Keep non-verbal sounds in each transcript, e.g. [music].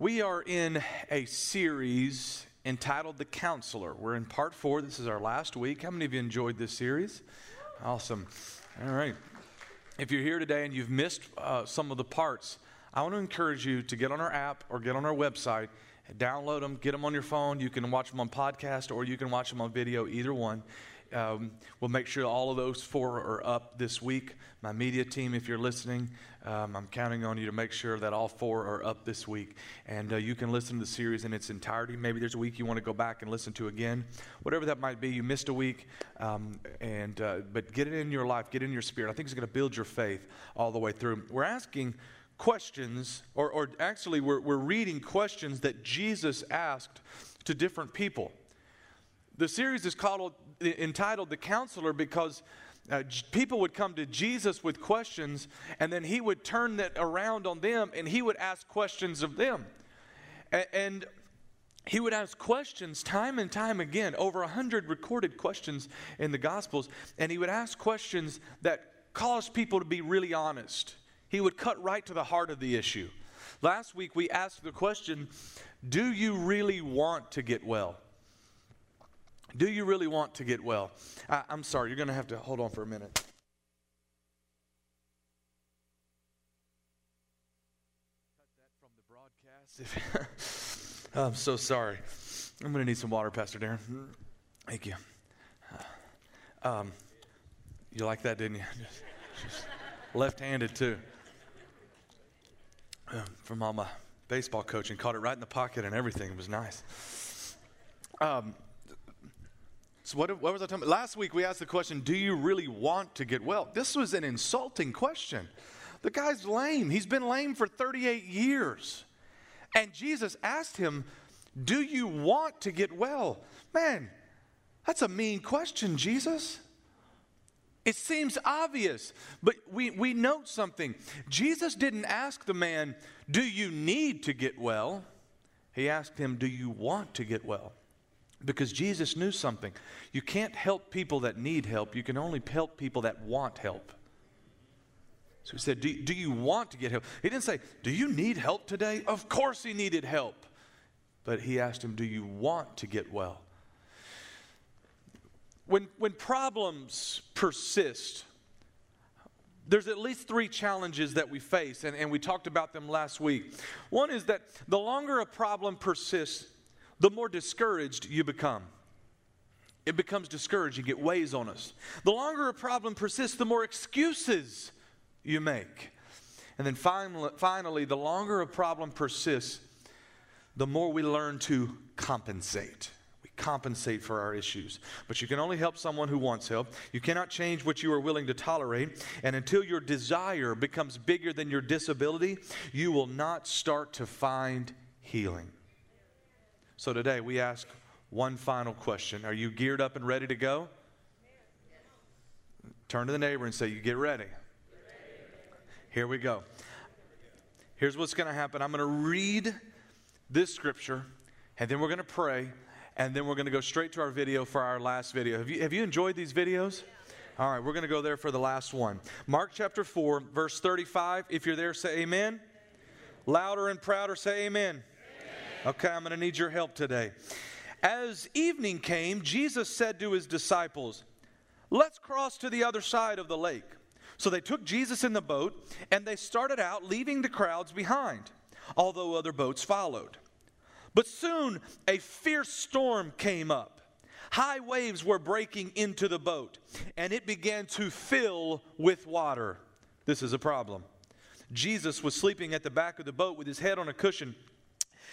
We are in a series entitled The Counselor. We're in part four. This is our last week. How many of you enjoyed this series? Awesome. All right. If you're here today and you've missed uh, some of the parts, I want to encourage you to get on our app or get on our website, download them, get them on your phone. You can watch them on podcast or you can watch them on video, either one. Um, we'll make sure all of those four are up this week. My media team, if you're listening, um, I'm counting on you to make sure that all four are up this week. And uh, you can listen to the series in its entirety. Maybe there's a week you want to go back and listen to again. Whatever that might be, you missed a week. Um, and, uh, but get it in your life, get it in your spirit. I think it's going to build your faith all the way through. We're asking questions, or, or actually, we're, we're reading questions that Jesus asked to different people. The series is called, entitled The Counselor because uh, people would come to Jesus with questions, and then he would turn that around on them and he would ask questions of them. A- and he would ask questions time and time again, over a hundred recorded questions in the Gospels, and he would ask questions that caused people to be really honest. He would cut right to the heart of the issue. Last week we asked the question Do you really want to get well? Do you really want to get well? I, am sorry, you're going to have to hold on for a minute. [laughs] I'm so sorry. I'm going to need some water, Pastor Darren. Thank you. Um, you like that, didn't you? [laughs] Just left-handed too. Um, from all my baseball coaching, caught it right in the pocket and everything. It was nice. Um, so, what, what was I talking about? Last week we asked the question Do you really want to get well? This was an insulting question. The guy's lame. He's been lame for 38 years. And Jesus asked him, Do you want to get well? Man, that's a mean question, Jesus. It seems obvious, but we, we note something. Jesus didn't ask the man, Do you need to get well? He asked him, Do you want to get well? Because Jesus knew something. You can't help people that need help, you can only help people that want help. So he said, do, do you want to get help? He didn't say, Do you need help today? Of course he needed help. But he asked him, Do you want to get well? When, when problems persist, there's at least three challenges that we face, and, and we talked about them last week. One is that the longer a problem persists, the more discouraged you become. It becomes discouraging, it weighs on us. The longer a problem persists, the more excuses you make. And then finally, finally, the longer a problem persists, the more we learn to compensate. We compensate for our issues. But you can only help someone who wants help. You cannot change what you are willing to tolerate. And until your desire becomes bigger than your disability, you will not start to find healing. So today we ask one final question Are you geared up and ready to go? Turn to the neighbor and say, You get ready. Here we go. Here's what's going to happen I'm going to read this scripture, and then we're going to pray, and then we're going to go straight to our video for our last video. Have you, have you enjoyed these videos? All right, we're going to go there for the last one. Mark chapter 4, verse 35. If you're there, say amen. Louder and prouder, say amen. Okay, I'm going to need your help today. As evening came, Jesus said to his disciples, Let's cross to the other side of the lake. So they took Jesus in the boat and they started out, leaving the crowds behind, although other boats followed. But soon a fierce storm came up. High waves were breaking into the boat, and it began to fill with water. This is a problem. Jesus was sleeping at the back of the boat with his head on a cushion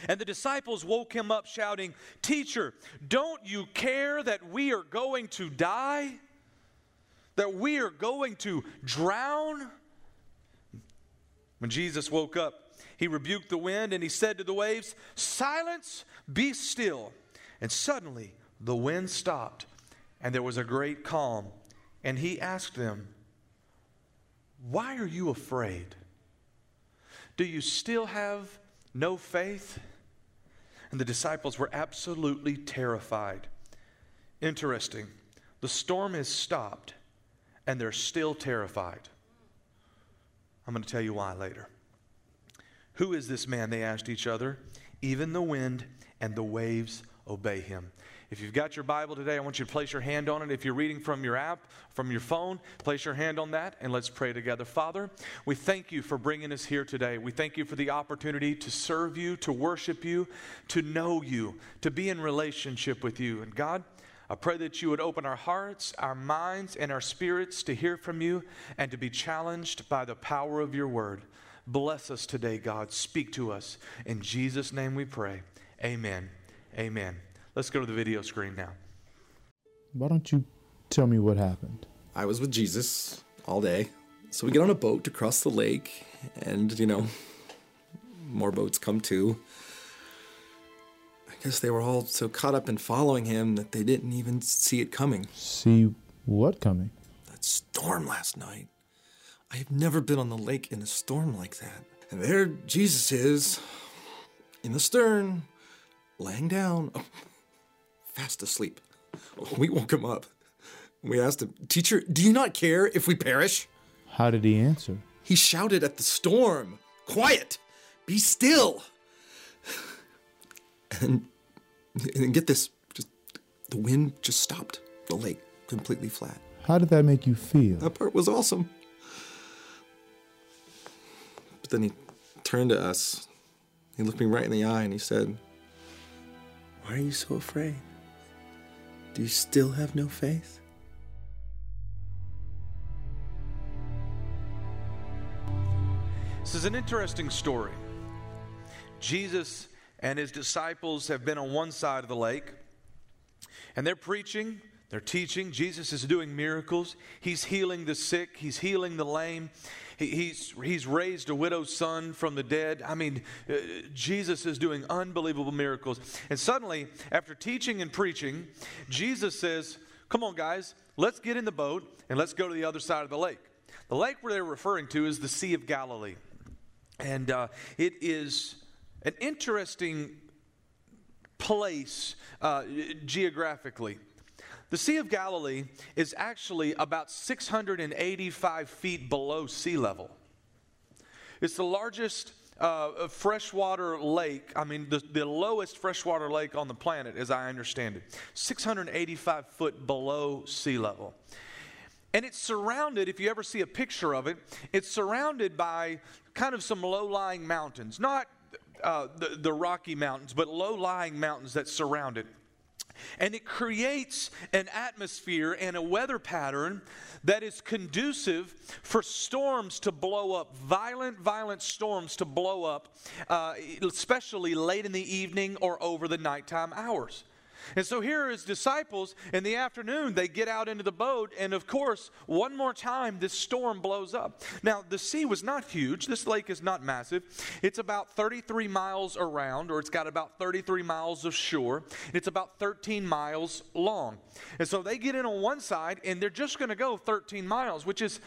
and the disciples woke him up, shouting, Teacher, don't you care that we are going to die? That we are going to drown? When Jesus woke up, he rebuked the wind and he said to the waves, Silence, be still. And suddenly the wind stopped and there was a great calm. And he asked them, Why are you afraid? Do you still have no faith? And the disciples were absolutely terrified. Interesting. The storm has stopped, and they're still terrified. I'm going to tell you why later. Who is this man? They asked each other. Even the wind and the waves obey him. If you've got your Bible today, I want you to place your hand on it. If you're reading from your app, from your phone, place your hand on that and let's pray together. Father, we thank you for bringing us here today. We thank you for the opportunity to serve you, to worship you, to know you, to be in relationship with you. And God, I pray that you would open our hearts, our minds, and our spirits to hear from you and to be challenged by the power of your word. Bless us today, God. Speak to us. In Jesus' name we pray. Amen. Amen. Let's go to the video screen now. Why don't you tell me what happened? I was with Jesus all day. So we get on a boat to cross the lake, and, you know, more boats come too. I guess they were all so caught up in following him that they didn't even see it coming. See what coming? That storm last night. I have never been on the lake in a storm like that. And there Jesus is, in the stern, laying down oh, fast asleep. [laughs] We woke him up. We asked him, Teacher, do you not care if we perish? How did he answer? He shouted at the storm, Quiet! Be still! [sighs] And, and get this, just the wind just stopped. The lake completely flat. How did that make you feel? That part was awesome. But then he turned to us. He looked me right in the eye and he said, Why are you so afraid? Do you still have no faith? This is an interesting story. Jesus and his disciples have been on one side of the lake, and they're preaching, they're teaching. Jesus is doing miracles. He's healing the sick, he's healing the lame. He, he's, he's raised a widow's son from the dead. I mean, uh, Jesus is doing unbelievable miracles. And suddenly, after teaching and preaching, Jesus says, Come on, guys, let's get in the boat and let's go to the other side of the lake. The lake where they're referring to is the Sea of Galilee. And uh, it is an interesting place uh, geographically. The Sea of Galilee is actually about 685 feet below sea level. It's the largest uh, freshwater lake, I mean, the, the lowest freshwater lake on the planet, as I understand it. 685 foot below sea level. And it's surrounded, if you ever see a picture of it, it's surrounded by kind of some low lying mountains. Not uh, the, the Rocky Mountains, but low lying mountains that surround it. And it creates an atmosphere and a weather pattern that is conducive for storms to blow up, violent, violent storms to blow up, uh, especially late in the evening or over the nighttime hours. And so here are his disciples. In the afternoon, they get out into the boat, and of course, one more time, this storm blows up. Now, the sea was not huge. This lake is not massive. It's about 33 miles around, or it's got about 33 miles of shore. It's about 13 miles long. And so they get in on one side, and they're just going to go 13 miles, which is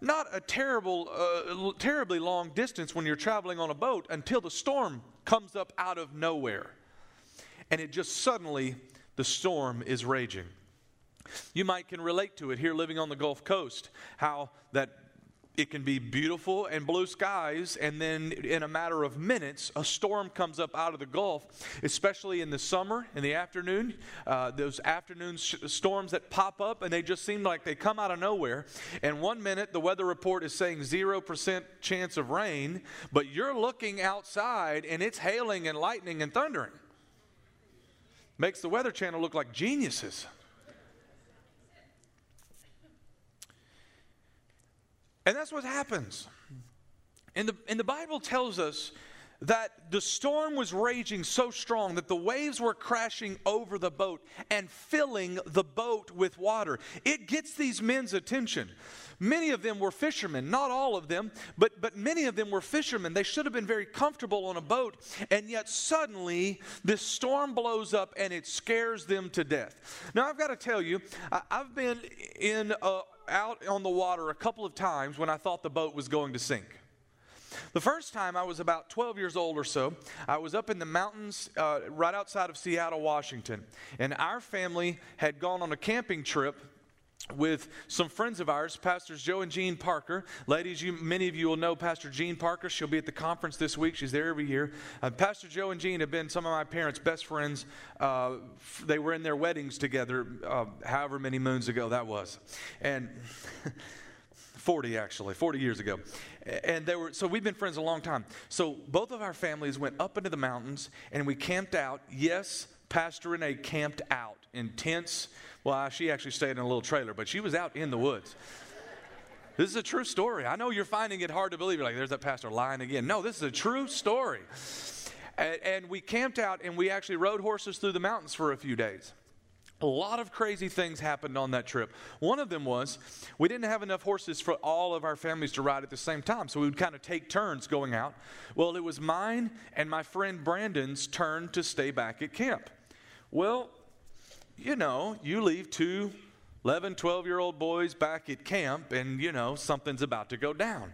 not a terrible, uh, terribly long distance when you're traveling on a boat until the storm comes up out of nowhere and it just suddenly, the storm is raging. You might can relate to it here living on the Gulf Coast, how that it can be beautiful and blue skies, and then in a matter of minutes, a storm comes up out of the Gulf, especially in the summer, in the afternoon. Uh, those afternoon sh- storms that pop up, and they just seem like they come out of nowhere. And one minute, the weather report is saying 0% chance of rain, but you're looking outside, and it's hailing and lightning and thundering makes the Weather Channel look like geniuses. And that's what happens. And the, and the Bible tells us that the storm was raging so strong that the waves were crashing over the boat and filling the boat with water. It gets these men's attention. Many of them were fishermen, not all of them, but, but many of them were fishermen. They should have been very comfortable on a boat, and yet suddenly this storm blows up and it scares them to death. Now, I've got to tell you, I, have been in uh, out on the water a couple of times when I thought the boat was going to sink. The first time I was about 12 years old or so, I was up in the mountains uh, right outside of Seattle, Washington. And our family had gone on a camping trip with some friends of ours, Pastors Joe and Jean Parker. Ladies, you, many of you will know Pastor Jean Parker. She'll be at the conference this week. She's there every year. Uh, Pastor Joe and Jean have been some of my parents' best friends. Uh, f- they were in their weddings together, uh, however many moons ago that was, and [laughs] 40 actually, 40 years ago. And they were so we've been friends a long time. So both of our families went up into the mountains and we camped out. Yes, Pastor Renee camped out in tents well, she actually stayed in a little trailer, but she was out in the woods. This is a true story. I know you're finding it hard to believe. You're like, there's that pastor lying again. No, this is a true story. And, and we camped out and we actually rode horses through the mountains for a few days. A lot of crazy things happened on that trip. One of them was we didn't have enough horses for all of our families to ride at the same time, so we would kind of take turns going out. Well, it was mine and my friend Brandon's turn to stay back at camp. Well, you know, you leave two 11, 12 year old boys back at camp, and, you know, something's about to go down.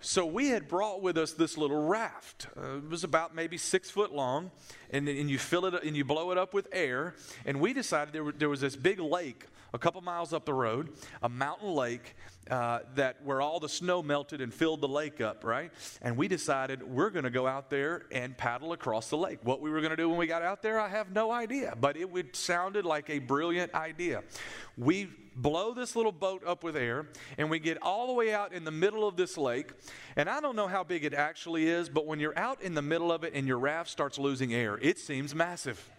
So we had brought with us this little raft. Uh, it was about maybe six foot long, and, and you fill it and you blow it up with air. And we decided there, were, there was this big lake a couple miles up the road, a mountain lake uh, that where all the snow melted and filled the lake up, right? And we decided we're going to go out there and paddle across the lake. What we were going to do when we got out there, I have no idea, but it would, sounded like a brilliant idea. We blow this little boat up with air, and we get all the way out in the middle of this lake. And I don't know how big it actually is, but when you're out in the middle of it and your raft starts losing air, it seems massive.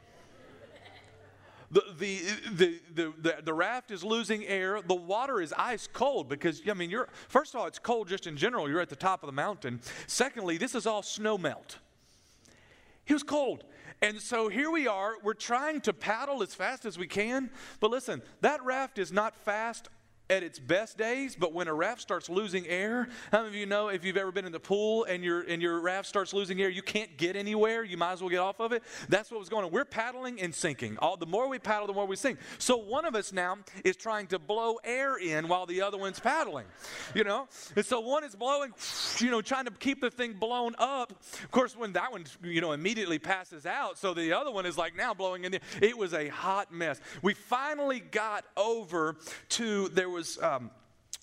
The, the, the, the, the, raft is losing air. The water is ice cold because, I mean, you're, first of all, it's cold just in general. You're at the top of the mountain. Secondly, this is all snow melt. It was cold. And so here we are. We're trying to paddle as fast as we can. But listen, that raft is not fast at its best days, but when a raft starts losing air, how many of you know if you've ever been in the pool and your and your raft starts losing air, you can't get anywhere, you might as well get off of it? That's what was going on. We're paddling and sinking. All the more we paddle, the more we sink. So one of us now is trying to blow air in while the other one's paddling. You know? And so one is blowing, you know, trying to keep the thing blown up. Of course, when that one, you know, immediately passes out, so the other one is like now blowing in there. It was a hot mess. We finally got over to there was um,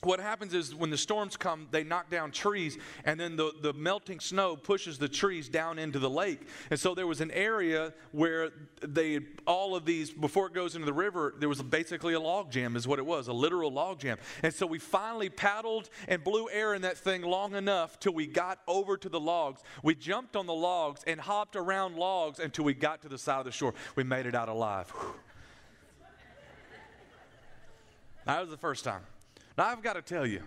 what happens is when the storms come, they knock down trees, and then the, the melting snow pushes the trees down into the lake. And so there was an area where they, all of these, before it goes into the river, there was basically a log jam, is what it was, a literal log jam. And so we finally paddled and blew air in that thing long enough till we got over to the logs. We jumped on the logs and hopped around logs until we got to the side of the shore. We made it out alive. Whew. That was the first time. Now, I've got to tell you,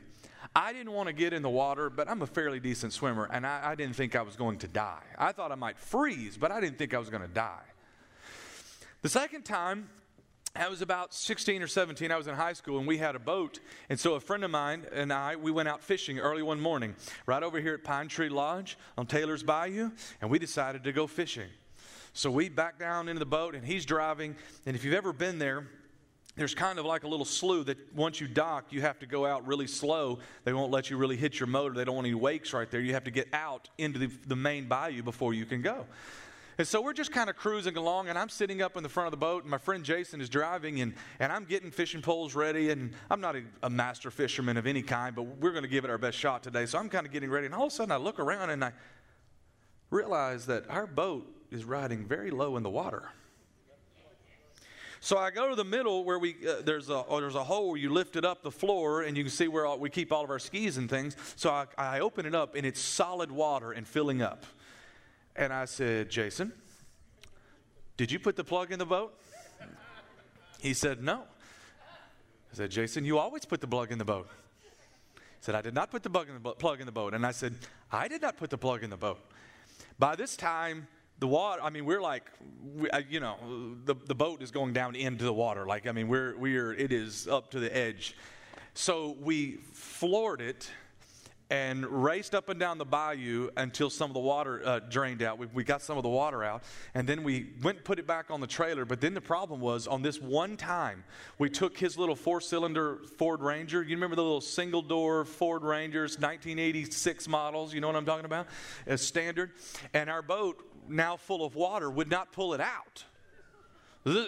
I didn't want to get in the water, but I'm a fairly decent swimmer, and I, I didn't think I was going to die. I thought I might freeze, but I didn't think I was going to die. The second time, I was about 16 or 17. I was in high school, and we had a boat. And so a friend of mine and I, we went out fishing early one morning, right over here at Pine Tree Lodge on Taylor's Bayou, and we decided to go fishing. So we backed down into the boat, and he's driving. And if you've ever been there, there's kind of like a little slough that once you dock, you have to go out really slow. They won't let you really hit your motor. They don't want any wakes right there. You have to get out into the, the main bayou before you can go. And so we're just kind of cruising along, and I'm sitting up in the front of the boat, and my friend Jason is driving, and, and I'm getting fishing poles ready. And I'm not a, a master fisherman of any kind, but we're going to give it our best shot today. So I'm kind of getting ready, and all of a sudden I look around and I realize that our boat is riding very low in the water. So I go to the middle where we uh, there's a oh, there's a hole where you lift it up the floor and you can see where all, we keep all of our skis and things. So I, I open it up and it's solid water and filling up. And I said, Jason, did you put the plug in the boat? He said, No. I said, Jason, you always put the plug in the boat. He said, I did not put the in the, plug in the boat. And I said, I did not put the plug in the boat. By this time, the water i mean we're like we, you know the, the boat is going down into the water like i mean we're we're it is up to the edge so we floored it and raced up and down the bayou until some of the water uh, drained out. We, we, got some of the water out, and then we went and put it back on the trailer. But then the problem was on this one time, we took his little four cylinder Ford Ranger. You remember the little single door Ford Rangers, 1986 models? You know what I'm talking about? As standard. And our boat now full of water, would not pull it out.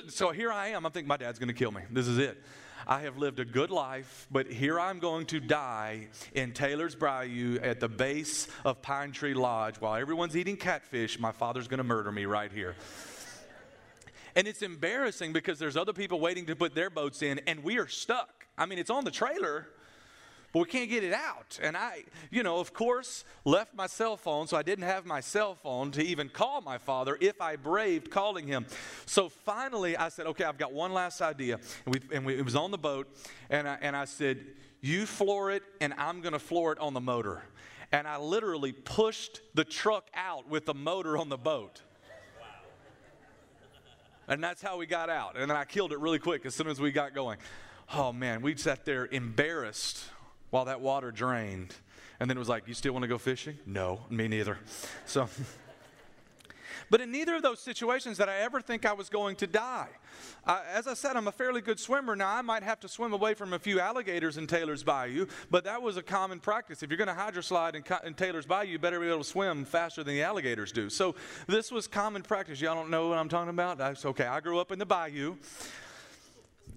So here I am. I'm thinking, my dad's going to kill me. This is it. I have lived a good life, but here I'm going to die in Taylor's Bayou at the base of Pine Tree Lodge while everyone's eating catfish. My father's going to murder me right here. And it's embarrassing because there's other people waiting to put their boats in, and we are stuck. I mean, it's on the trailer, but we can't get it out. And I, you know, of course, left my cell phone, so I didn't have my cell phone to even call my father if I braved calling him. So finally, I said, okay, I've got one last idea. And, we, and we, it was on the boat, and I, and I said, you floor it, and I'm going to floor it on the motor. And I literally pushed the truck out with the motor on the boat. And that's how we got out. And then I killed it really quick as soon as we got going. Oh man, we sat there embarrassed while that water drained. And then it was like, You still want to go fishing? No, me neither. So, [laughs] but in neither of those situations did I ever think I was going to die. Uh, as I said, I'm a fairly good swimmer. Now, I might have to swim away from a few alligators in Taylor's Bayou, but that was a common practice. If you're going to hydroslide in, in Taylor's Bayou, you better be able to swim faster than the alligators do. So, this was common practice. Y'all don't know what I'm talking about? That's okay. I grew up in the Bayou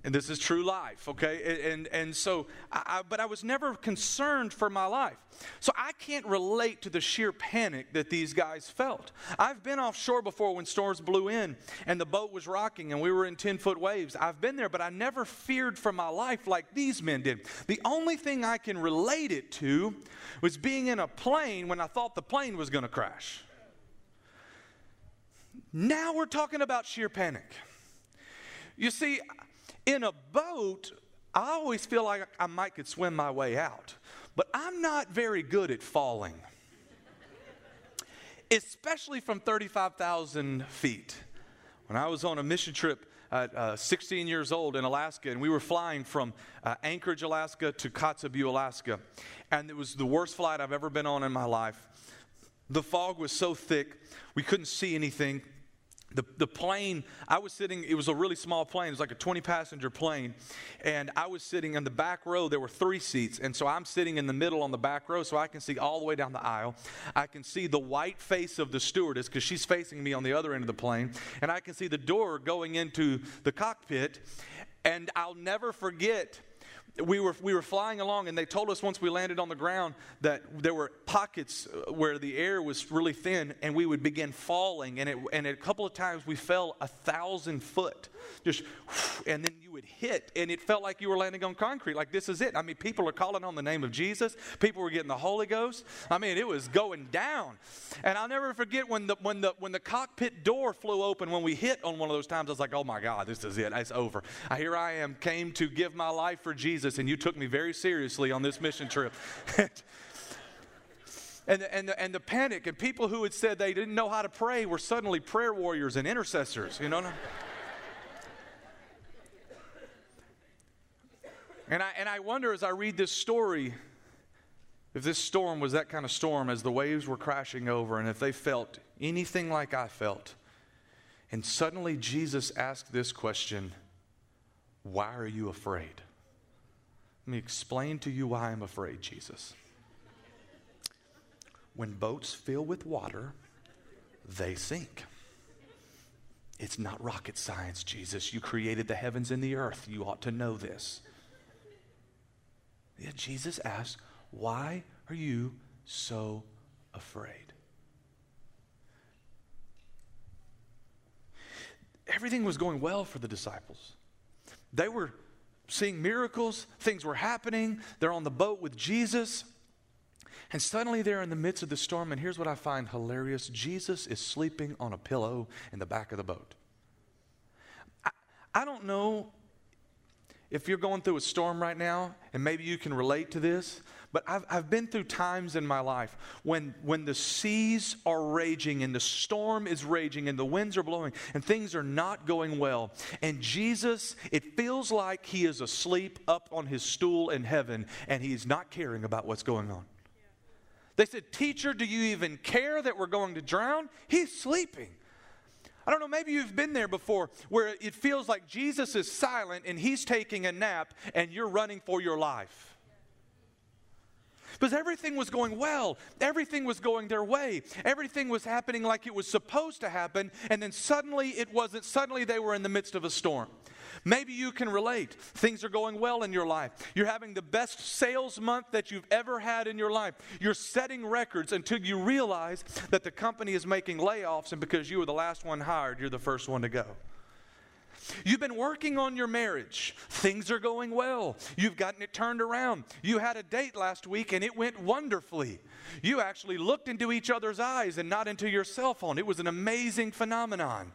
and this is true life okay? And and so I, but i was never concerned for my life. So i can't relate to the sheer panic that these guys felt. I've been offshore before when storms blew in and the boat was rocking and we were in 10 foot waves. I've been there but i never feared for my life like these men did. The only thing i can relate it to was being in a plane when i thought the plane was going to crash. Now we're talking about sheer panic. You see in a boat, I always feel like I might could swim my way out, but I'm not very good at falling, especially from 35,000 feet. When I was on a mission trip at uh, 16 years old in Alaska, and we were flying from uh, Anchorage, Alaska to Kotzebue, Alaska, and it was the worst flight I've ever been on in my life. The fog was so thick, we couldn't see anything the, the plane, I was sitting, it was a really small plane. It was like a 20 passenger plane. And I was sitting in the back row. There were three seats. And so I'm sitting in the middle on the back row so I can see all the way down the aisle. I can see the white face of the stewardess because she's facing me on the other end of the plane. And I can see the door going into the cockpit. And I'll never forget we were, we were flying along, and they told us once we landed on the ground that there were pockets uh, where the air was really thin, and we would begin falling. And, it, and a couple of times we fell a thousand foot, just, and then you would hit, and it felt like you were landing on concrete. Like this is it. I mean, people are calling on the name of Jesus. People were getting the Holy Ghost. I mean, it was going down. And I'll never forget when the when the when the cockpit door flew open when we hit on one of those times. I was like, oh my God, this is it. It's over. Here I am, came to give my life for Jesus. Jesus, and you took me very seriously on this mission trip. [laughs] and, and, and the panic, and people who had said they didn't know how to pray were suddenly prayer warriors and intercessors, you know? and, I, and I wonder as I read this story if this storm was that kind of storm as the waves were crashing over, and if they felt anything like I felt. And suddenly Jesus asked this question Why are you afraid? Let me explain to you why I'm afraid, Jesus. When boats fill with water, they sink. It's not rocket science, Jesus. You created the heavens and the earth. You ought to know this. Yeah, Jesus asks, Why are you so afraid? Everything was going well for the disciples. They were seeing miracles, things were happening. They're on the boat with Jesus. And suddenly they're in the midst of the storm, and here's what I find hilarious Jesus is sleeping on a pillow in the back of the boat. I, I don't know if you're going through a storm right now, and maybe you can relate to this, but I've, I've been through times in my life when, when the seas are raging and the storm is raging and the winds are blowing and things are not going well. And Jesus, it feels like he is asleep up on his stool in heaven and he's not caring about what's going on. They said, Teacher, do you even care that we're going to drown? He's sleeping. I don't know, maybe you've been there before where it feels like Jesus is silent and he's taking a nap and you're running for your life. Because everything was going well, everything was going their way, everything was happening like it was supposed to happen, and then suddenly it wasn't. Suddenly they were in the midst of a storm. Maybe you can relate. Things are going well in your life. You're having the best sales month that you've ever had in your life. You're setting records until you realize that the company is making layoffs, and because you were the last one hired, you're the first one to go. You've been working on your marriage. Things are going well. You've gotten it turned around. You had a date last week and it went wonderfully. You actually looked into each other's eyes and not into your cell phone. It was an amazing phenomenon.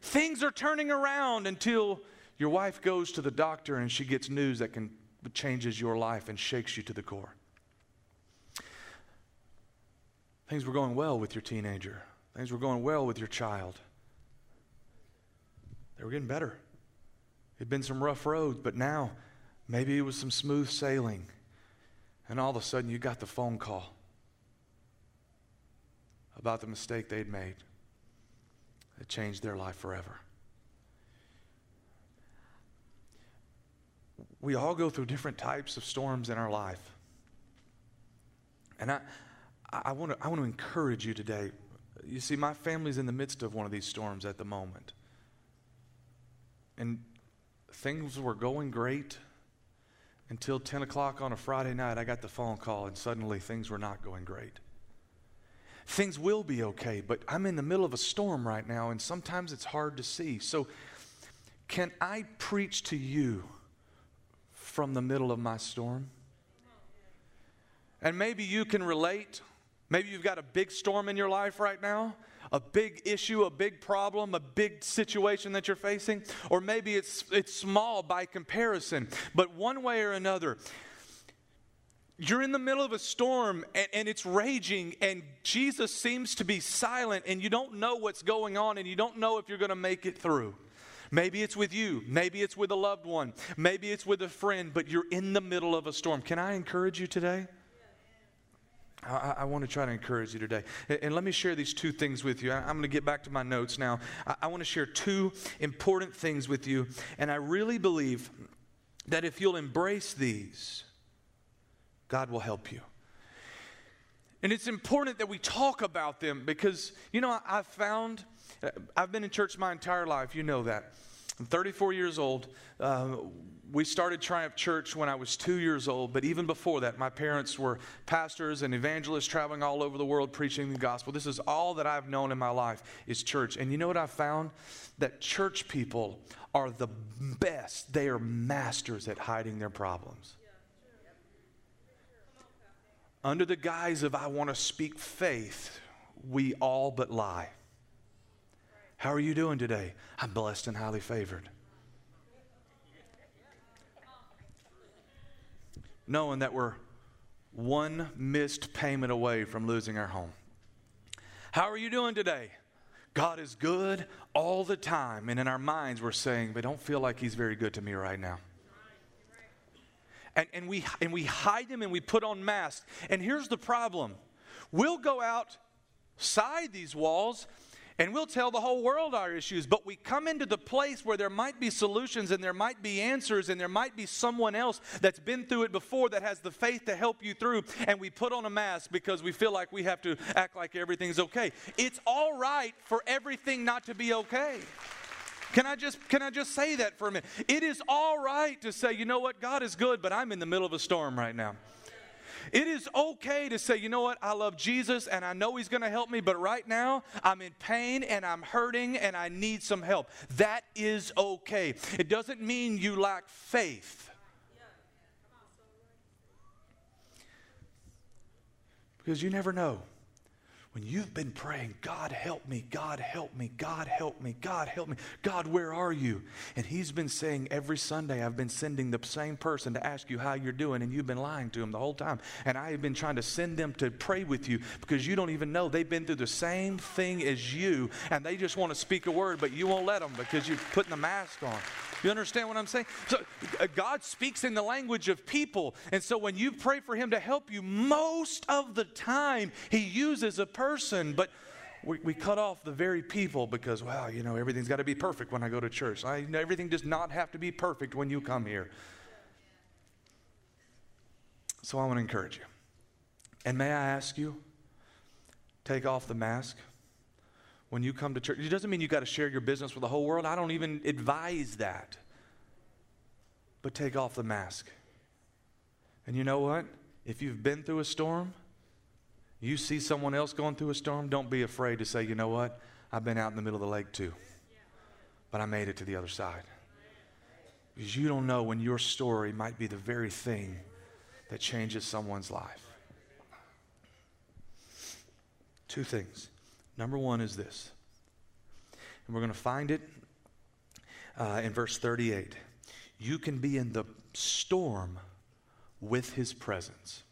Things are turning around until your wife goes to the doctor and she gets news that can changes your life and shakes you to the core. Things were going well with your teenager. Things were going well with your child. They were getting better. It'd been some rough roads, but now maybe it was some smooth sailing. And all of a sudden, you got the phone call about the mistake they'd made that changed their life forever. We all go through different types of storms in our life. And I, I, want to, I want to encourage you today. You see, my family's in the midst of one of these storms at the moment. And things were going great until 10 o'clock on a Friday night. I got the phone call, and suddenly things were not going great. Things will be okay, but I'm in the middle of a storm right now, and sometimes it's hard to see. So, can I preach to you from the middle of my storm? And maybe you can relate. Maybe you've got a big storm in your life right now a big issue, a big problem, a big situation that you're facing, or maybe it's, it's small by comparison. But one way or another, you're in the middle of a storm and, and, it's raging, and Jesus seems to be silent, and you don't know what's going on, and you don't know if you're going to make it through. Maybe it's with you. Maybe it's with a loved one. Maybe it's with a friend, but you're in the middle of a storm. Can I encourage you today? I, I, want to try to encourage you today. And let me share these two things with you. I, am going to get back to my notes now. I, I want to share two important things with you. And I really believe that if you'll embrace these, God will help you. And it's important that we talk about them because, you know, I've found, uh, I've been in church my entire life, you know that. I'm 34 years old. Uh, we started Triumph Church when I was two years old, but even before that, my parents were pastors and evangelists traveling all over the world preaching the gospel. This is all that I've known in my life is church. And you know what I found? That church people are the best. They are masters at hiding their problems. Under the guise of I want to speak faith, we all but lie. How are you doing today? I'm blessed and highly favored. Knowing that we're one missed payment away from losing our home. How are you doing today? God is good all the time. And in our minds, we're saying, but don't feel like He's very good to me right now. And, and, we, and we hide them and we put on masks. And here's the problem we'll go outside these walls and we'll tell the whole world our issues, but we come into the place where there might be solutions and there might be answers and there might be someone else that's been through it before that has the faith to help you through, and we put on a mask because we feel like we have to act like everything's okay. It's all right for everything not to be okay. Can I just can I just say that for a minute? It is all right to say, you know what, God is good, but I'm in the middle of a storm right now. It is okay to say, you know what, I love Jesus and I know He's going to help me, but right now I'm in pain and I'm hurting and I need some help. That is okay. It doesn't mean you lack faith. Because you never know when you've been praying, God help me, God help me, God help me, God help me, God, where are you? And He's been saying every Sunday, I've been sending the same person to ask you how you're doing, and you've been lying to him the whole time. And I have been trying to send them to pray with you because you don't even know they've been through the same thing as you, and they just want to speak a word, but you won't let them because you're putting the mask on. You understand what I'm saying? So uh, God speaks in the language of people. And so when you pray for Him to help you, most of the time He uses a person. But we, we cut off the very people because, well, you know, everything's got to be perfect when I go to church. I, everything does not have to be perfect when you come here. So I want to encourage you. And may I ask you, take off the mask. When you come to church. It doesn't mean you got to share your business with the whole world. I don't even advise that. But take off the mask. And you know what? If you've been through a storm, you see someone else going through a storm, don't be afraid to say, you know what? I've been out in the middle of the lake too. But I made it to the other side. Because you don't know when your story might be the very thing that changes someone's life. Two things. Number one is this, and we're going to find it uh, in verse 38. You can be in the storm with his presence.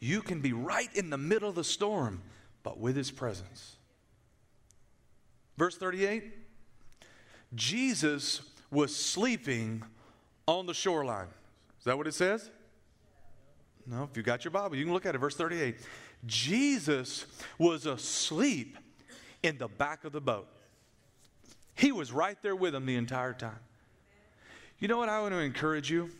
You can be right in the middle of the storm, but with his presence. Verse 38 Jesus was sleeping on the shoreline. Is that what it says? No, if you got your Bible, you can look at it. Verse 38. Jesus was asleep in the back of the boat. He was right there with them the entire time. You know what I want to encourage you?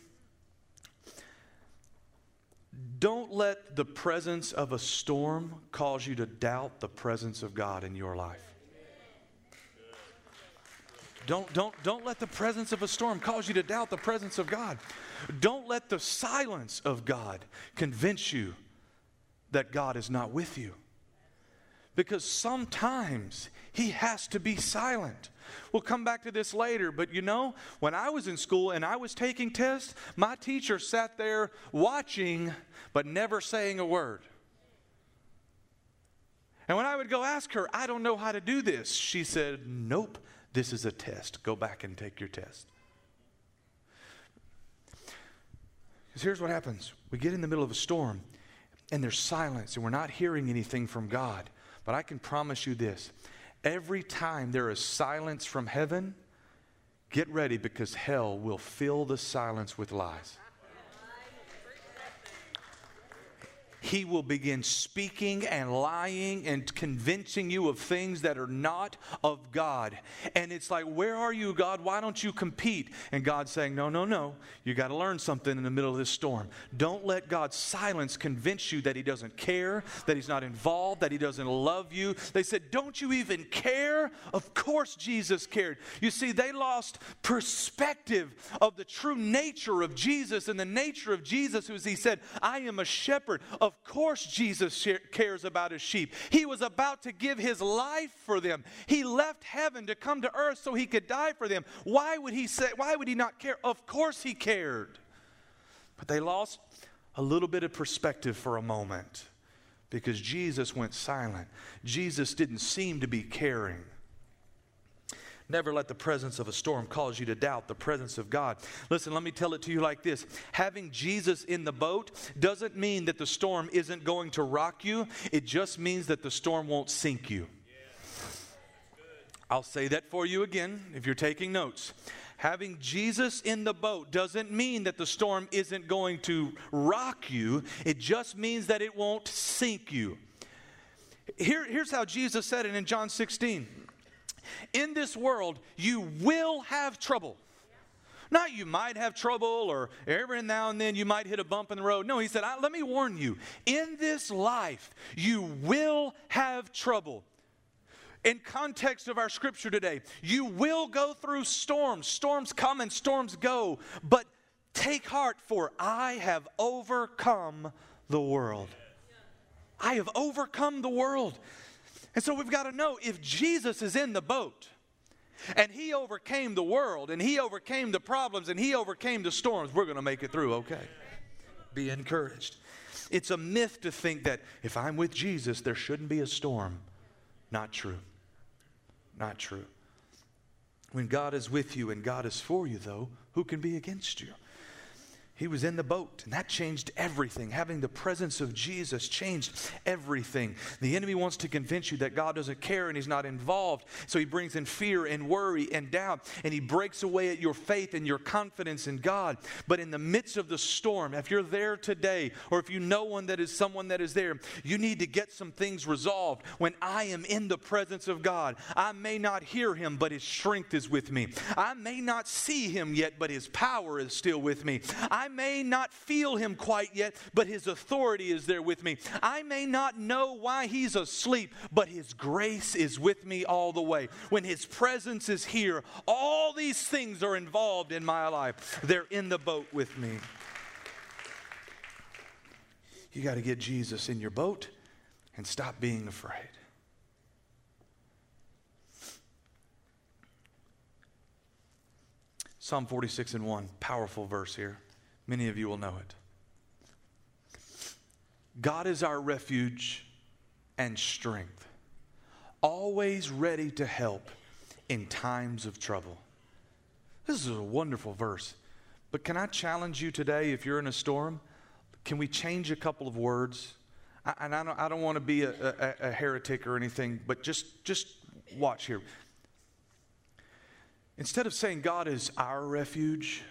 Don't let the presence of a storm cause you to doubt the presence of God in your life. Don't, don't, don't let the presence of a storm cause you to doubt the presence of God. Don't let the silence of God convince you that God is not with you. Because sometimes He has to be silent. We'll come back to this later, but you know, when I was in school and I was taking tests, my teacher sat there watching but never saying a word. And when I would go ask her, I don't know how to do this, she said, Nope, this is a test. Go back and take your test. Because here's what happens we get in the middle of a storm and there's silence and we're not hearing anything from God. But I can promise you this every time there is silence from heaven, get ready because hell will fill the silence with lies. He will begin speaking and lying and convincing you of things that are not of God. And it's like, Where are you, God? Why don't you compete? And God's saying, No, no, no. You got to learn something in the middle of this storm. Don't let God's silence convince you that He doesn't care, that He's not involved, that He doesn't love you. They said, Don't you even care? Of course, Jesus cared. You see, they lost perspective of the true nature of Jesus and the nature of Jesus, who He said, I am a shepherd. Of of course, Jesus cares about his sheep. He was about to give his life for them. He left heaven to come to earth so he could die for them. Why would he say, why would he not care? Of course he cared. But they lost a little bit of perspective for a moment because Jesus went silent. Jesus didn't seem to be caring. Never let the presence of a storm cause you to doubt the presence of God. Listen, let me tell it to you like this having Jesus in the boat doesn't mean that the storm isn't going to rock you, it just means that the storm won't sink you. I'll say that for you again if you're taking notes. Having Jesus in the boat doesn't mean that the storm isn't going to rock you, it just means that it won't sink you. Here, here's how Jesus said it in John 16 in this world, you will have trouble. Not you might have trouble or every now and then you might hit a bump in the road. No, he said, let me warn you. In this life, you will have trouble. In context of our scripture today, you will go through storms. Storms come and storms go. But take heart, for I have overcome the world. I have overcome the world. And so we've got to know if Jesus is in the boat and he overcame the world and he overcame the problems and he overcame the storms, we're going to make it through okay. Be encouraged. It's a myth to think that if I'm with Jesus, there shouldn't be a storm. Not true. Not true. When God is with you and God is for you, though, who can be against you? He was in the boat, and that changed everything. Having the presence of Jesus changed everything. The enemy wants to convince you that God doesn't care and He's not involved. So he brings in fear and worry and doubt, and he breaks away at your faith and your confidence in God. But in the midst of the storm, if you're there today, or if you know one that is someone that is there, you need to get some things resolved. When I am in the presence of God, I may not hear Him, but His strength is with me. I may not see Him yet, but His power is still with me. I may not feel him quite yet, but his authority is there with me. I may not know why he's asleep, but his grace is with me all the way. When his presence is here, all these things are involved in my life. They're in the boat with me. You got to get Jesus in your boat and stop being afraid. Psalm 46 and 1, powerful verse here. Many of you will know it. God is our refuge and strength, always ready to help in times of trouble. This is a wonderful verse. But can I challenge you today, if you're in a storm, can we change a couple of words? I, and I don't, I don't want to be a, a, a heretic or anything, but just, just watch here. Instead of saying God is our refuge,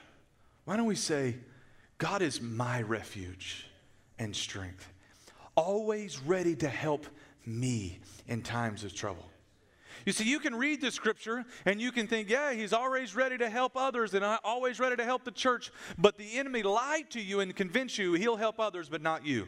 why don't we say, God is my refuge and strength, always ready to help me in times of trouble. You see, you can read the scripture and you can think, yeah, he's always ready to help others and always ready to help the church. But the enemy lied to you and convinced you he'll help others, but not you.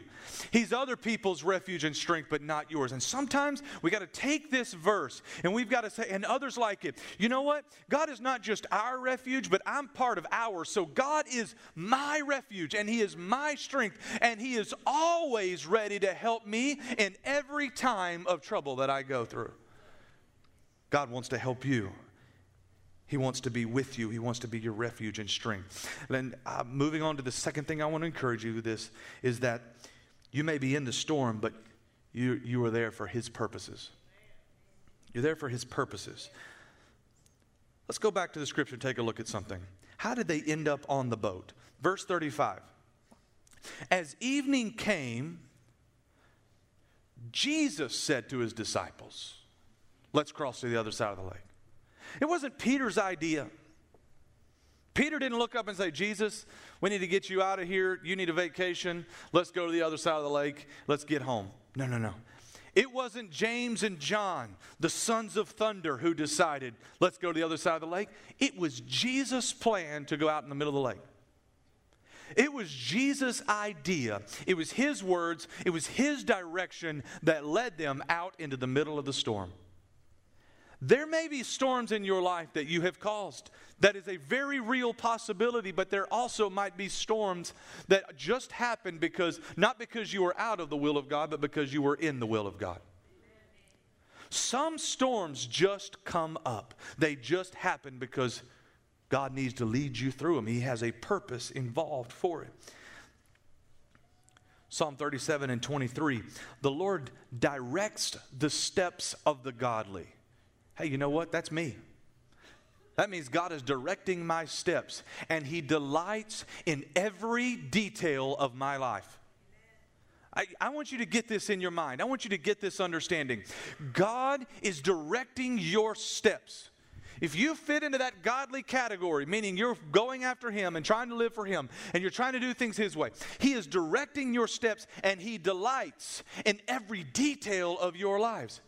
He's other people's refuge and strength, but not yours. And sometimes we got to take this verse and we've got to say, and others like it, you know what? God is not just our refuge, but I'm part of ours. So God is my refuge and he is my strength and he is always ready to help me in every time of trouble that I go through. God wants to help you. He wants to be with you. He wants to be your refuge and strength. And uh, moving on to the second thing I want to encourage you with this is that you may be in the storm, but you, you are there for His purposes. You're there for His purposes. Let's go back to the scripture and take a look at something. How did they end up on the boat? Verse 35. As evening came, Jesus said to his disciples, Let's cross to the other side of the lake. It wasn't Peter's idea. Peter didn't look up and say, Jesus, we need to get you out of here. You need a vacation. Let's go to the other side of the lake. Let's get home. No, no, no. It wasn't James and John, the sons of thunder, who decided, let's go to the other side of the lake. It was Jesus' plan to go out in the middle of the lake. It was Jesus' idea. It was his words. It was his direction that led them out into the middle of the storm. There may be storms in your life that you have caused. That is a very real possibility, but there also might be storms that just happened because, not because you were out of the will of God, but because you were in the will of God. Some storms just come up, they just happen because God needs to lead you through them. He has a purpose involved for it. Psalm 37 and 23 The Lord directs the steps of the godly. Hey, you know what? That's me. That means God is directing my steps and He delights in every detail of my life. I, I, want you to get this in your mind. I want you to get this understanding. God is directing your steps. If you fit into that godly category, meaning you're going after Him and trying to live for Him and you're trying to do things His way, He is directing your steps and He delights in every detail of your lives.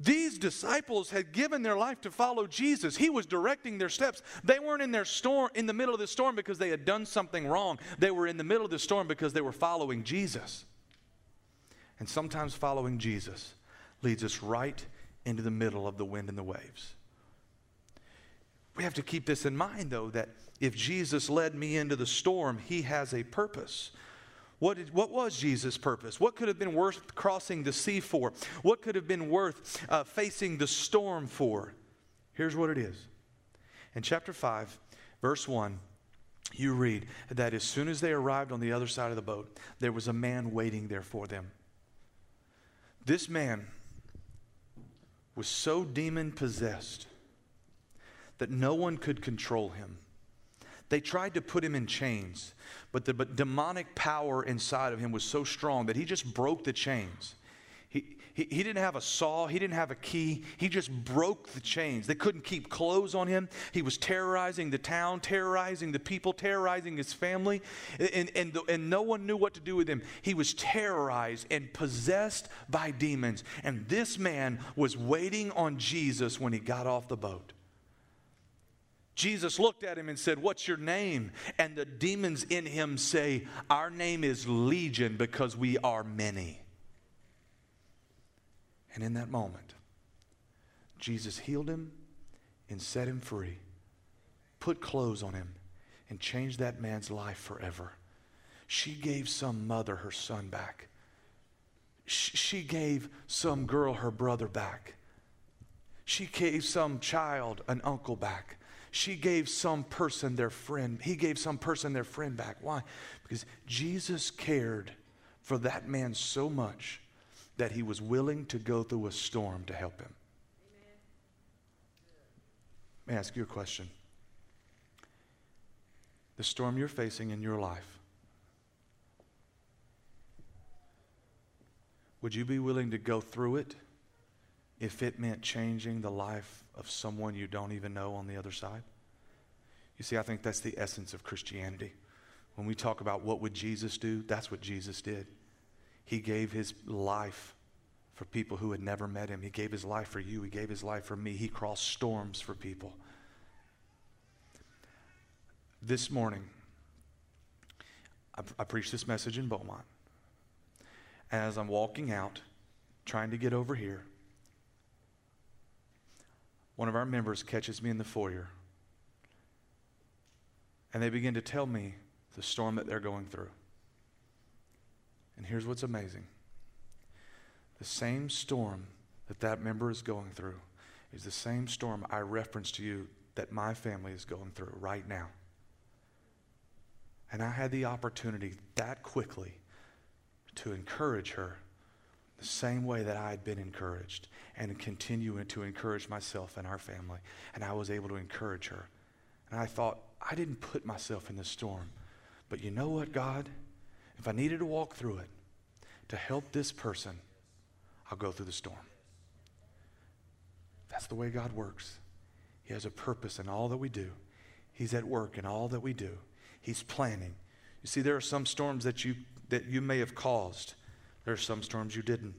These disciples had given their life to follow Jesus. He was directing their steps. They weren't in their storm in the middle of the storm because they had done something wrong. They were in the middle of the storm because they were following Jesus. And sometimes following Jesus leads us right into the middle of the wind and the waves. We have to keep this in mind though that if Jesus led me into the storm, he has a purpose. What, did, what was Jesus' purpose? What could have been worth crossing the sea for? What could have been worth uh, facing the storm for? Here's what it is. In chapter 5, verse 1, you read that as soon as they arrived on the other side of the boat, there was a man waiting there for them. This man was so demon possessed that no one could control him. They tried to put him in chains, but the but demonic power inside of him was so strong that he just broke the chains. He, he, he didn't have a saw, he didn't have a key, he just broke the chains. They couldn't keep clothes on him. He was terrorizing the town, terrorizing the people, terrorizing his family, and, and, the, and no one knew what to do with him. He was terrorized and possessed by demons. And this man was waiting on Jesus when he got off the boat. Jesus looked at him and said, What's your name? And the demons in him say, Our name is Legion because we are many. And in that moment, Jesus healed him and set him free, put clothes on him, and changed that man's life forever. She gave some mother her son back. She gave some girl her brother back. She gave some child an uncle back. She gave some person their friend. He gave some person their friend back. Why? Because Jesus cared for that man so much that he was willing to go through a storm to help him. May I ask you a question? The storm you're facing in your life, would you be willing to go through it if it meant changing the life of someone you don't even know on the other side? You see, I think that's the essence of Christianity. When we talk about what would Jesus do, that's what Jesus did. He gave his life for people who had never met him. He gave his life for you. He gave his life for me. He crossed storms for people. This morning, I, I preached this message in Beaumont. As I'm walking out, trying to get over here, one of our members catches me in the foyer and they begin to tell me the storm that they're going through. And here's what's amazing the same storm that that member is going through is the same storm I referenced to you that my family is going through right now. And I had the opportunity that quickly to encourage her the same way that I had been encouraged and continue to encourage myself and our family. And I was able to encourage her. And I thought, I didn't put myself in the storm. But you know what, God? If I needed to walk through it to help this person, I'll go through the storm. That's the way God works. He has a purpose in all that we do. He's at work in all that we do. He's planning. You see, there are some storms that you that you may have caused. There are some storms you didn't.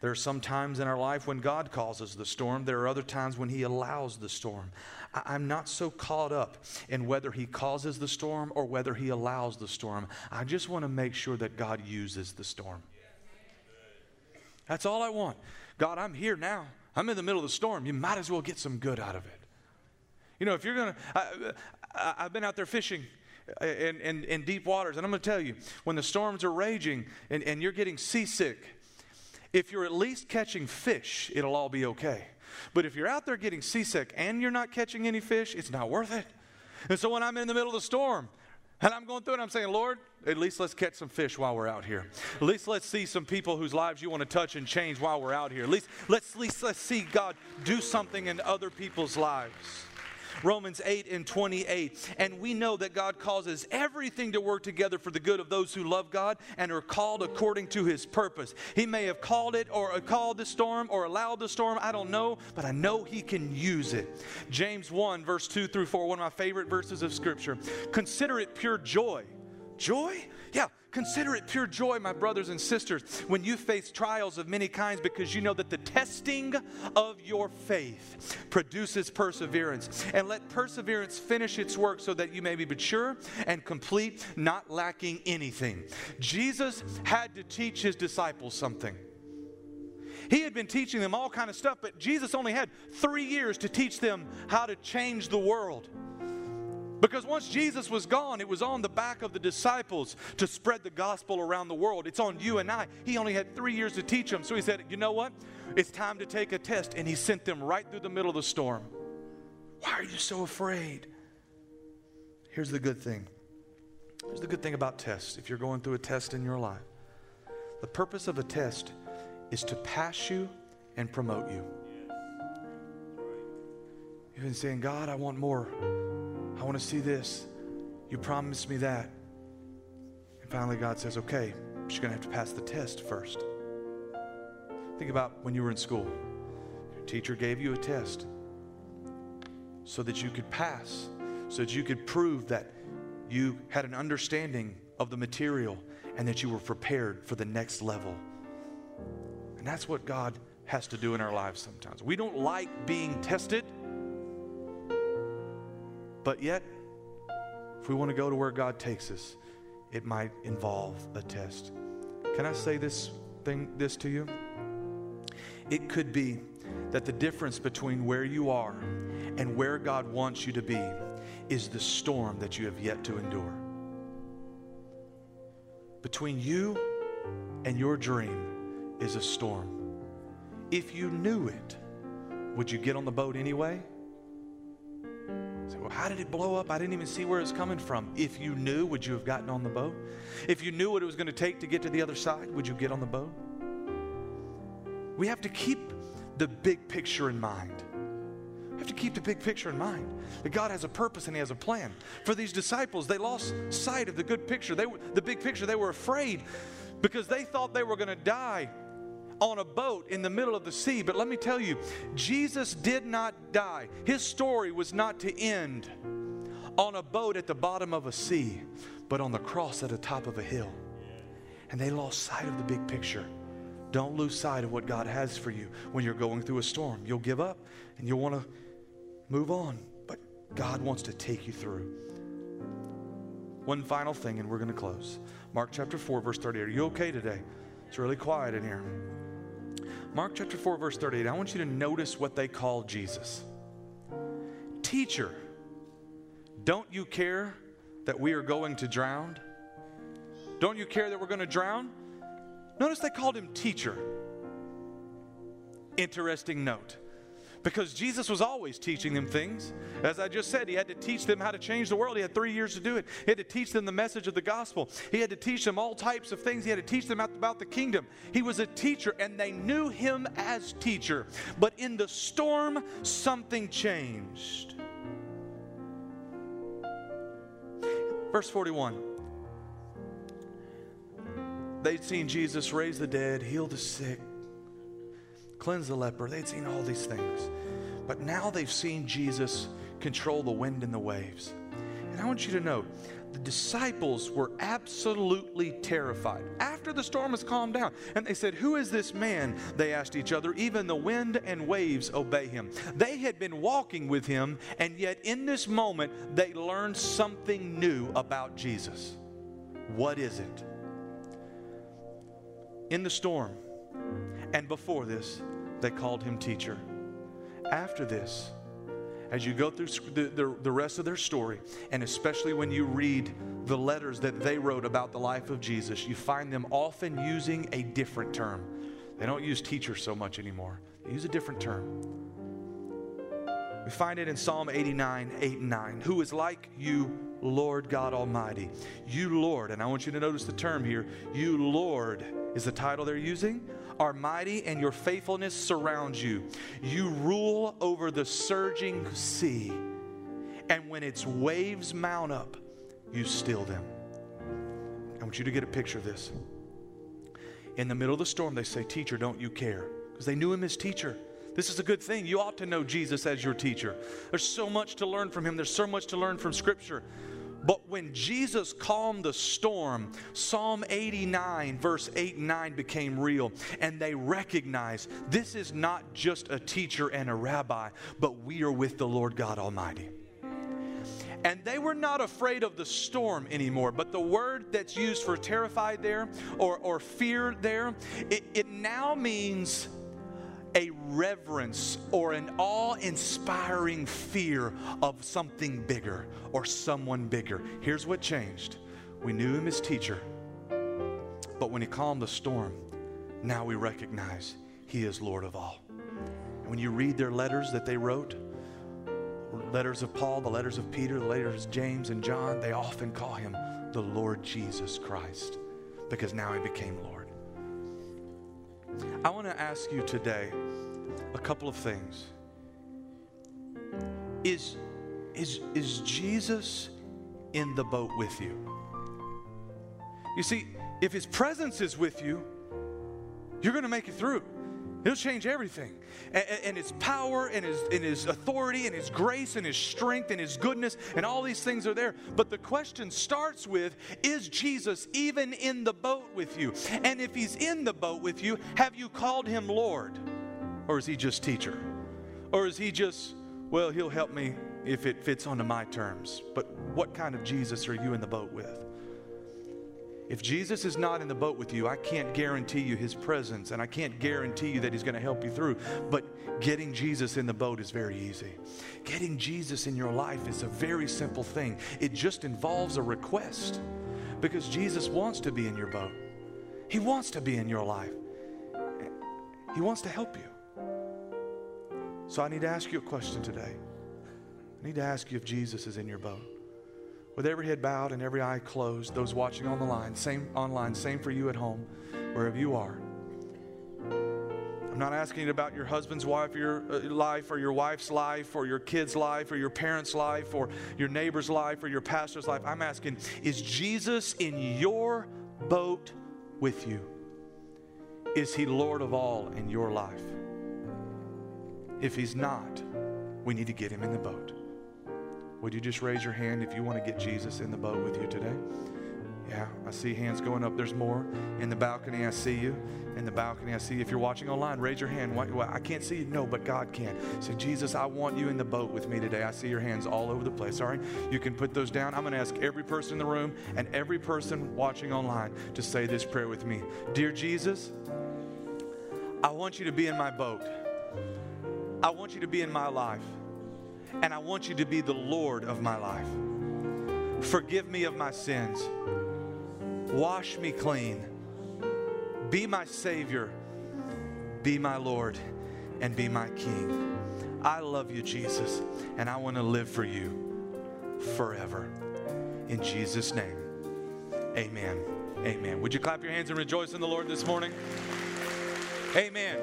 There are some times in our life when God causes the storm. There are other times when He allows the storm. I- am not so caught up in whether He causes the storm or whether He allows the storm. I just want to make sure that God uses the storm. That's all I want. God, I'm here now. I'm in the middle of the storm. You might as well get some good out of it. You know, if you're going to, I've been out there fishing in, in, in, deep waters, and I'm going to tell you, when the storms are raging and, and you're getting seasick, if you're at least catching fish, it'll all be okay. But if you're out there getting seasick and you're not catching any fish, it's not worth it. And so when I'm in the middle of the storm, and I'm going through it, I'm saying, Lord, at least let's catch some fish while we're out here. At least let's see some people whose lives you want to touch and change while we're out here. At least let's, at least let's see God do something in other people's lives. Romans 8 and 28. And we know that God causes everything to work together for the good of those who love God and are called according to his purpose. He may have called it or uh, called the storm or allowed the storm. I don't know, but I know he can use it. James 1, verse 2 through 4, one of my favorite verses of Scripture. Consider it pure joy. Joy? Yeah, Consider it pure joy, my brothers and sisters, when you face trials of many kinds, because you know that the testing of your faith produces perseverance. And let perseverance finish its work so that you may be mature and complete, not lacking anything. Jesus had to teach his disciples something. He had been teaching them all kind of stuff, but Jesus only had three years to teach them how to change the world. Because once Jesus was gone, it was on the back of the disciples to spread the gospel around the world. It's on you and I. He only had three years to teach them. So he said, You know what? It's time to take a test. And he sent them right through the middle of the storm. Why are you so afraid? Here's the good thing. Here's the good thing about tests. If you're going through a test in your life, the purpose of a test is to pass you and promote you. You've been saying, God, I want more. I want to see this. You promised me that. And finally, God says, okay, you're going to have to pass the test first. Think about when you were in school. Your teacher gave you a test so that you could pass, so that you could prove that you had an understanding of the material and that you were prepared for the next level. And that's what God has to do in our lives sometimes. We don't like being tested But yet, if we want to go to where God takes us, it might involve a test. Can I say this thing this to you? It could be that the difference between where you are and where God wants you to be is the storm that you have yet to endure. Between you and your dream is a storm. If you knew it, would you get on the boat anyway? Say, well, how did it blow up? I didn't even see where it was coming from. If you knew, would you have gotten on the boat? If you knew what it was going to take to get to the other side, would you get on the boat? We have to keep the big picture in mind. We have to keep the big picture in mind that God has a purpose and He has a plan. For these disciples, they lost sight of the good picture. They were, the big picture. They were afraid because they thought they were going to die on a boat in the middle of the sea. But let me tell you, Jesus did not die. His story was not to end on a boat at the bottom of a sea, but on the cross at the top of a hill. And they lost sight of the big picture. Don't lose sight of what God has for you when you're going through a storm. You'll give up and you'll want to move on, but God wants to take you through. One final thing, and we're going to close. Mark chapter 4, verse 38. Are you okay today? It's really quiet in here. Mark chapter 4, verse 38. I want you to notice what they call Jesus. Teacher, don't you care that we are going to drown? Don't you care that we're going to drown? Notice they called him teacher. Interesting note. Because Jesus was always teaching them things. As I just said, he had to teach them how to change the world. He had three years to do it. He had to teach them the message of the gospel. He had to teach them all types of things. He had to teach them about the kingdom. He was a teacher, and they knew him as teacher. But in the storm, something changed. Verse 41 they'd seen Jesus raise the dead, heal the sick, cleanse the leper. They'd seen all these things. But now they've seen Jesus control the wind and the waves. And I want you to know the disciples were absolutely terrified after the storm has calmed down. And they said, Who is this man? They asked each other. Even the wind and waves obey him. They had been walking with him, and yet in this moment, they learned something new about Jesus. What is it? in the storm. And before this, they called him teacher. After this, as you go through the, the, the, rest of their story, and especially when you read the letters that they wrote about the life of Jesus, you find them often using a different term. They don't use teacher so much anymore, they use a different term. We find it in Psalm 89, 8 and 9. Who is like you, Lord God Almighty? You, Lord, and I want you to notice the term here, you, Lord, is the title they're using, are mighty and your faithfulness surrounds you. You rule over the surging sea, and when its waves mount up, you still them. I want you to get a picture of this. In the middle of the storm, they say, Teacher, don't you care? Because they knew him as teacher. This is a good thing. You ought to know Jesus as your teacher. There's so much to learn from him, there's so much to learn from Scripture. But when Jesus calmed the storm, Psalm 89, verse 8 and 9 became real. And they recognized this is not just a teacher and a rabbi, but we are with the Lord God Almighty. And they were not afraid of the storm anymore. But the word that's used for terrified there or, or fear there, it, it now means a reverence or an awe inspiring fear of something bigger or someone bigger. Here's what changed we knew him as teacher, but when he calmed the storm, now we recognize he is Lord of all. And when you read their letters that they wrote, letters of Paul, the letters of Peter, the letters of James and John, they often call him the Lord Jesus Christ because now he became Lord. I want to ask you today a couple of things. Is, is, is Jesus in the boat with you? You see, if his presence is with you, you're going to make it through. He'll change everything. And, and, his power and his, and his authority and his grace and his strength and his goodness and all these things are there. But the question starts with Is Jesus even in the boat with you? And if he's in the boat with you, have you called him Lord? Or is he just teacher? Or is he just, well, he'll help me if it fits onto my terms. But what kind of Jesus are you in the boat with? If Jesus is not in the boat with you, I can't guarantee you his presence and I can't guarantee you that he's going to help you through. But getting Jesus in the boat is very easy. Getting Jesus in your life is a very simple thing, it just involves a request because Jesus wants to be in your boat, he wants to be in your life, he wants to help you. So I need to ask you a question today. I need to ask you if Jesus is in your boat with every head bowed and every eye closed, those watching on the line, same online, same for you at home, wherever you are. I'm not asking about your husband's wife, your uh, life, or your wife's life, or your kid's life, or your parents' life, or your neighbor's life, or your pastor's life. I'm asking, is Jesus in your boat with you? Is he Lord of all in your life? If he's not, we need to get him in the boat. Would you just raise your hand if you want to get Jesus in the boat with you today? Yeah, I see hands going up. There's more. In the balcony, I see you. In the balcony, I see you. If you're watching online, raise your hand. Why? I can't see you. No, but God can. Say, Jesus, I want you in the boat with me today. I see your hands all over the place. All right? You can put those down. I'm going to ask every person in the room and every person watching online to say this prayer with me Dear Jesus, I want you to be in my boat. I want you to be in my life and I want you to be the Lord of my life. Forgive me of my sins. Wash me clean. Be my Savior. Be my Lord and be my King. I love you, Jesus, and I want to live for you forever. In Jesus' name, amen. Amen. Would you clap your hands and rejoice in the Lord this morning? Amen.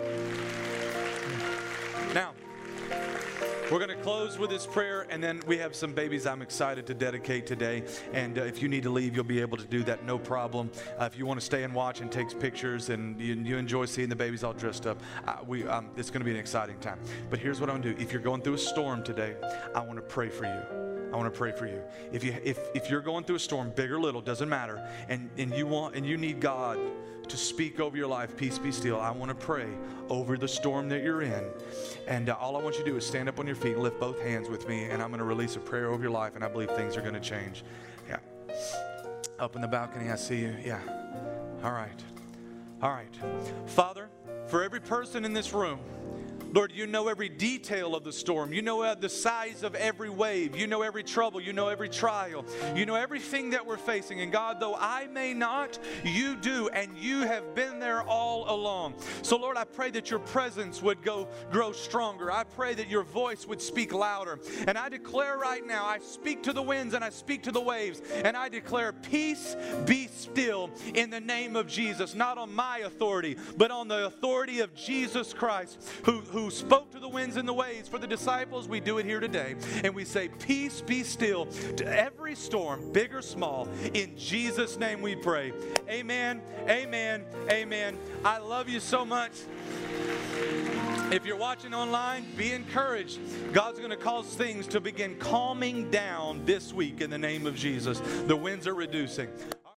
We're going to close with this prayer, and then we have some babies I'm excited to dedicate today. And uh, if you need to leave, you'll be able to do that, no problem. Uh, if you want to stay and watch and take pictures, and you, you enjoy seeing the babies all dressed up, uh, we, um, it's going to be an exciting time. But here's what I'm going to do: if you're going through a storm today, I want to pray for you. I want to pray for you. If you if if you're going through a storm, big or little, doesn't matter, and and you want and you need God to speak over your life, peace be still. I want to pray over the storm that you're in. And uh, all I want you to do is stand up on your feet and lift both hands with me, and I'm going to release a prayer over your life, and I believe things are going to change. Yeah. Up in the balcony, I see you. Yeah. All right. All right. Father, for every person in this room, Lord, you know every detail of the storm. You know uh, the size of every wave. You know every trouble. You know every trial. You know everything that we're facing. And God, though I may not, you do, and you have been there all along. So, Lord, I pray that your presence would go grow stronger. I pray that your voice would speak louder. And I declare right now, I speak to the winds and I speak to the waves, and I declare, Peace be still in the name of Jesus, not on my authority, but on the authority of Jesus Christ, who, who who spoke to the winds and the waves for the disciples, we do it here today. And we say, Peace be still to every storm, big or small. In Jesus' name we pray. Amen, amen, amen. I love you so much. If you're watching online, be encouraged. God's going to cause things to begin calming down this week in the name of Jesus. The winds are reducing.